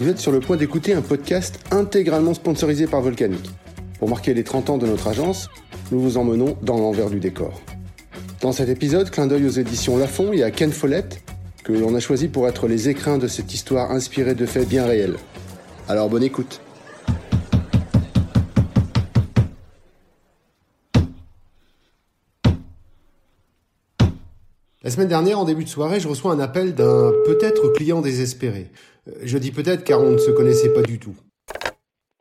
Vous êtes sur le point d'écouter un podcast intégralement sponsorisé par Volcanic. Pour marquer les 30 ans de notre agence, nous vous emmenons dans l'envers du décor. Dans cet épisode, clin d'œil aux éditions Lafon et à Ken Follett, que l'on a choisi pour être les écrins de cette histoire inspirée de faits bien réels. Alors bonne écoute. La semaine dernière, en début de soirée, je reçois un appel d'un peut-être client désespéré. Euh, Je dis peut-être car on ne se connaissait pas du tout.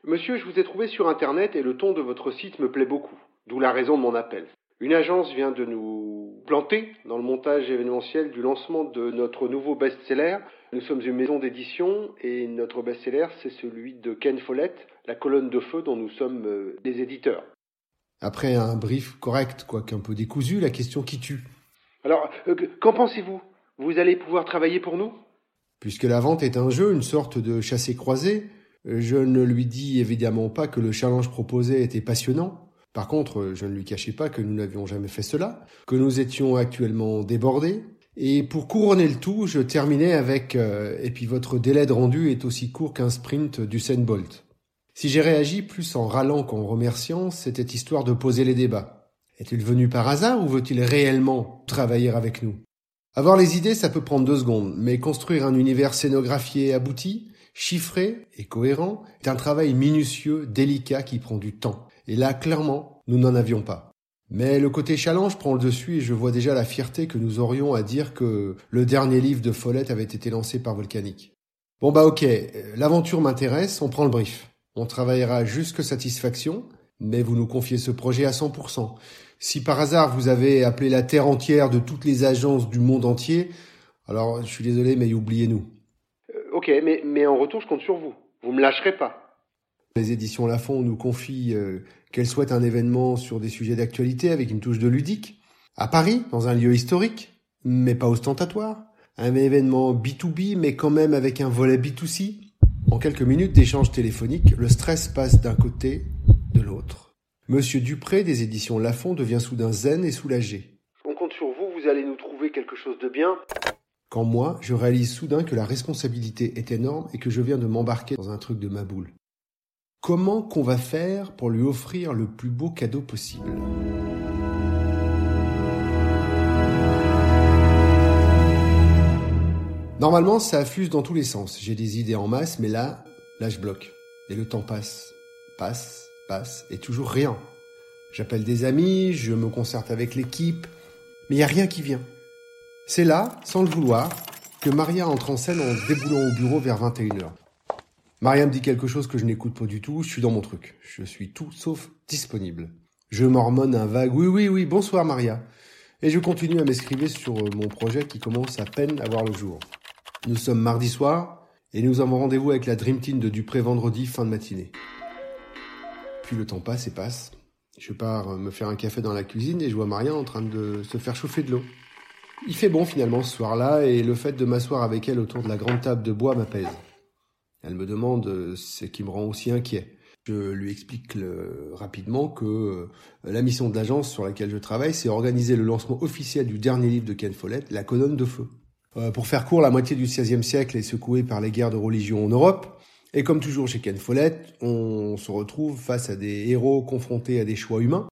Monsieur, je vous ai trouvé sur Internet et le ton de votre site me plaît beaucoup, d'où la raison de mon appel. Une agence vient de nous planter dans le montage événementiel du lancement de notre nouveau best-seller. Nous sommes une maison d'édition et notre best-seller, c'est celui de Ken Follett, La colonne de feu dont nous sommes euh, des éditeurs. Après un brief correct, quoique un peu décousu, la question qui tue. Alors, euh, qu'en pensez-vous? Vous allez pouvoir travailler pour nous? Puisque la vente est un jeu, une sorte de chassé-croisé, je ne lui dis évidemment pas que le challenge proposé était passionnant. Par contre, je ne lui cachais pas que nous n'avions jamais fait cela, que nous étions actuellement débordés. Et pour couronner le tout, je terminais avec euh, et puis votre délai de rendu est aussi court qu'un sprint du Bolt. Si j'ai réagi plus en râlant qu'en remerciant, c'était histoire de poser les débats. Est-il venu par hasard ou veut-il réellement travailler avec nous? Avoir les idées, ça peut prendre deux secondes, mais construire un univers scénographié abouti, chiffré et cohérent est un travail minutieux, délicat qui prend du temps. Et là, clairement, nous n'en avions pas. Mais le côté challenge prend le dessus et je vois déjà la fierté que nous aurions à dire que le dernier livre de Follett avait été lancé par Volcanic. Bon bah ok, l'aventure m'intéresse, on prend le brief. On travaillera jusque satisfaction, mais vous nous confiez ce projet à 100%. Si par hasard vous avez appelé la terre entière de toutes les agences du monde entier, alors je suis désolé, mais oubliez-nous. ok, mais, mais en retour, je compte sur vous. Vous me lâcherez pas. Les éditions Lafon nous confient euh, qu'elles souhaitent un événement sur des sujets d'actualité avec une touche de ludique. À Paris, dans un lieu historique, mais pas ostentatoire. Un événement B2B, mais quand même avec un volet B2C. En quelques minutes d'échange téléphonique, le stress passe d'un côté, de l'autre. Monsieur Dupré des éditions Lafon devient soudain zen et soulagé. On compte sur vous, vous allez nous trouver quelque chose de bien. Quand moi, je réalise soudain que la responsabilité est énorme et que je viens de m'embarquer dans un truc de ma boule. Comment qu'on va faire pour lui offrir le plus beau cadeau possible? Normalement, ça affuse dans tous les sens. J'ai des idées en masse, mais là, là, je bloque. Et le temps passe, passe, passe, et toujours rien. J'appelle des amis, je me concerte avec l'équipe, mais il n'y a rien qui vient. C'est là, sans le vouloir, que Maria entre en scène en déboulant au bureau vers 21h. Maria me dit quelque chose que je n'écoute pas du tout, je suis dans mon truc. Je suis tout sauf disponible. Je mormonne un vague oui, oui, oui, bonsoir Maria. Et je continue à m'escriver sur mon projet qui commence à peine à voir le jour. Nous sommes mardi soir et nous avons rendez-vous avec la Dream Team de Dupré vendredi fin de matinée. Le temps passe et passe. Je pars me faire un café dans la cuisine et je vois Maria en train de se faire chauffer de l'eau. Il fait bon finalement ce soir-là et le fait de m'asseoir avec elle autour de la grande table de bois m'apaise. Elle me demande ce qui me rend aussi inquiet. Je lui explique rapidement que euh, la mission de l'agence sur laquelle je travaille, c'est organiser le lancement officiel du dernier livre de Ken Follett, La colonne de feu. Euh, pour faire court, la moitié du XVIe siècle est secouée par les guerres de religion en Europe. Et comme toujours chez Ken Follett, on se retrouve face à des héros confrontés à des choix humains.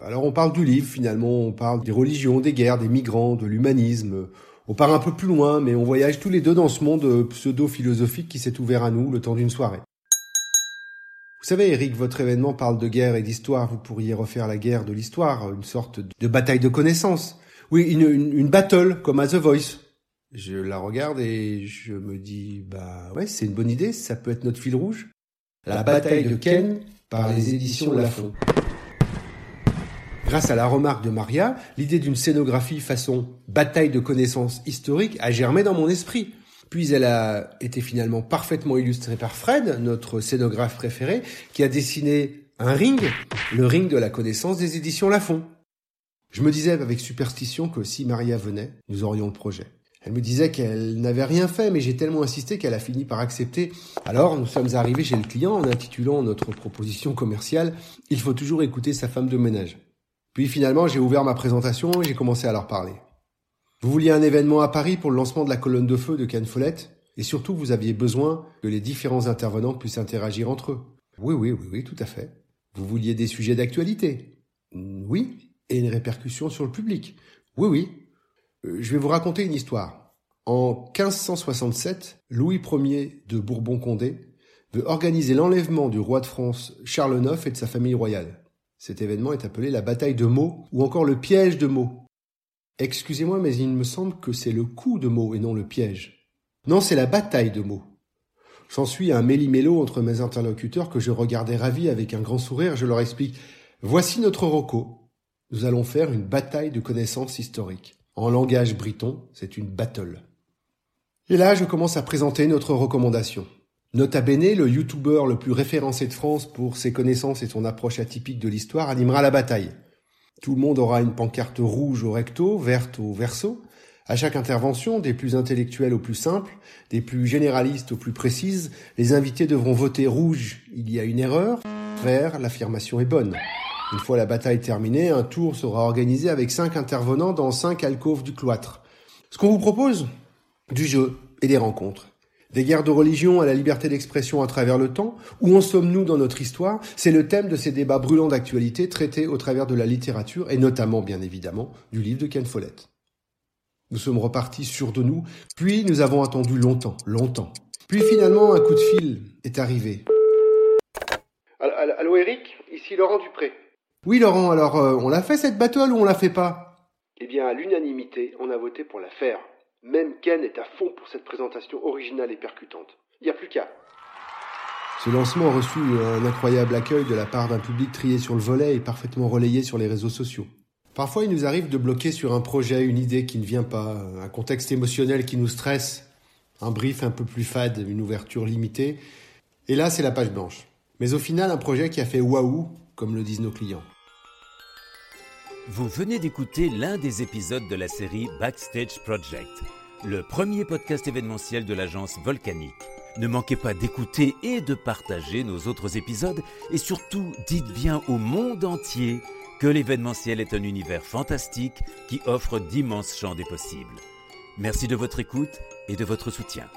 Alors on parle du livre finalement, on parle des religions, des guerres, des migrants, de l'humanisme. On part un peu plus loin, mais on voyage tous les deux dans ce monde pseudo-philosophique qui s'est ouvert à nous le temps d'une soirée. Vous savez, Eric, votre événement parle de guerre et d'histoire. Vous pourriez refaire la guerre de l'histoire, une sorte de bataille de connaissances. Oui, une battle, comme à The Voice. Je la regarde et je me dis, bah ouais, c'est une bonne idée, ça peut être notre fil rouge. La, bataille de Ken par les éditions Lafon. Grâce à la remarque de Maria, l'idée d'une scénographie façon bataille de connaissances historiques a germé dans mon esprit. Puis elle a été finalement parfaitement illustrée par Fred, notre scénographe préféré, qui a dessiné un ring, le ring de la connaissance des éditions Lafon. Je me disais avec superstition que si Maria venait, nous aurions le projet. Elle me disait qu'elle n'avait rien fait, mais j'ai tellement insisté qu'elle a fini par accepter. Alors, nous sommes arrivés chez le client en intitulant notre proposition commerciale Il faut toujours écouter sa femme de ménage. Puis finalement, j'ai ouvert ma présentation et j'ai commencé à leur parler. Vous vouliez un événement à Paris pour le lancement de la colonne de feu de Ken Follett? Et surtout, vous aviez besoin que les différents intervenants puissent interagir entre eux. Oui, oui, oui, oui, tout à fait. Vous vouliez des sujets d'actualité? Oui. Et une répercussion sur le public? Oui, oui. Euh, je vais vous raconter une histoire. En 1567, Louis Ier de Bourbon-Condé veut organiser l'enlèvement du roi de France Charles IX et de sa famille royale. Cet événement est appelé la bataille de Meaux ou encore le piège de Meaux. Excusez-moi, mais il me semble que c'est le coup de Meaux et non le piège. Non, c'est la bataille de Meaux. S'ensuit un méli-mélo entre mes interlocuteurs que je regardais ravi avec un grand sourire. Je leur explique Voici notre roco. Nous allons faire une bataille de connaissances historiques. En langage briton, c'est une battle. Et là, je commence à présenter notre recommandation. Nota bene, le youtubeur le plus référencé de France pour ses connaissances et son approche atypique de l'histoire animera la bataille. Tout le monde aura une pancarte rouge au recto, verte au verso. À chaque intervention, des plus intellectuels aux plus simples, des plus généralistes aux plus précises, les invités devront voter rouge, il y a une erreur, vert, l'affirmation est bonne. Une fois la bataille terminée, un tour sera organisé avec cinq intervenants dans cinq alcôves du cloître. Ce qu'on vous propose Du jeu et des rencontres. Des guerres de religion à la liberté d'expression à travers le temps, où en sommes-nous dans notre histoire? C'est le thème de ces débats brûlants d'actualité traités au travers de la littérature et notamment, bien évidemment, du livre de Ken Follett. Nous sommes repartis sûrs de nous, puis nous avons attendu longtemps, longtemps. Puis finalement, un coup de fil est arrivé. Allô Eric, ici Laurent Dupré. Oui Laurent, alors euh, on l'a fait cette battle ou on la fait pas? Eh bien, à l'unanimité, on a voté pour la faire. Même Ken est à fond pour cette présentation originale et percutante. Il n'y a plus qu'à. Ce lancement a reçu un incroyable accueil de la part d'un public trié sur le volet et parfaitement relayé sur les réseaux sociaux. Parfois, il nous arrive de bloquer sur un projet, une idée qui ne vient pas, un contexte émotionnel qui nous stresse, un brief un peu plus fade, une ouverture limitée. Et là, c'est la page blanche. Mais au final, un projet qui a fait waouh, comme le disent nos clients. Vous venez d'écouter l'un des épisodes de la série Backstage Project, le premier podcast événementiel de l'agence Volcanique. Ne manquez pas d'écouter et de partager nos autres épisodes et surtout dites bien au monde entier que l'événementiel est un univers fantastique qui offre d'immenses champs des possibles. Merci de votre écoute et de votre soutien.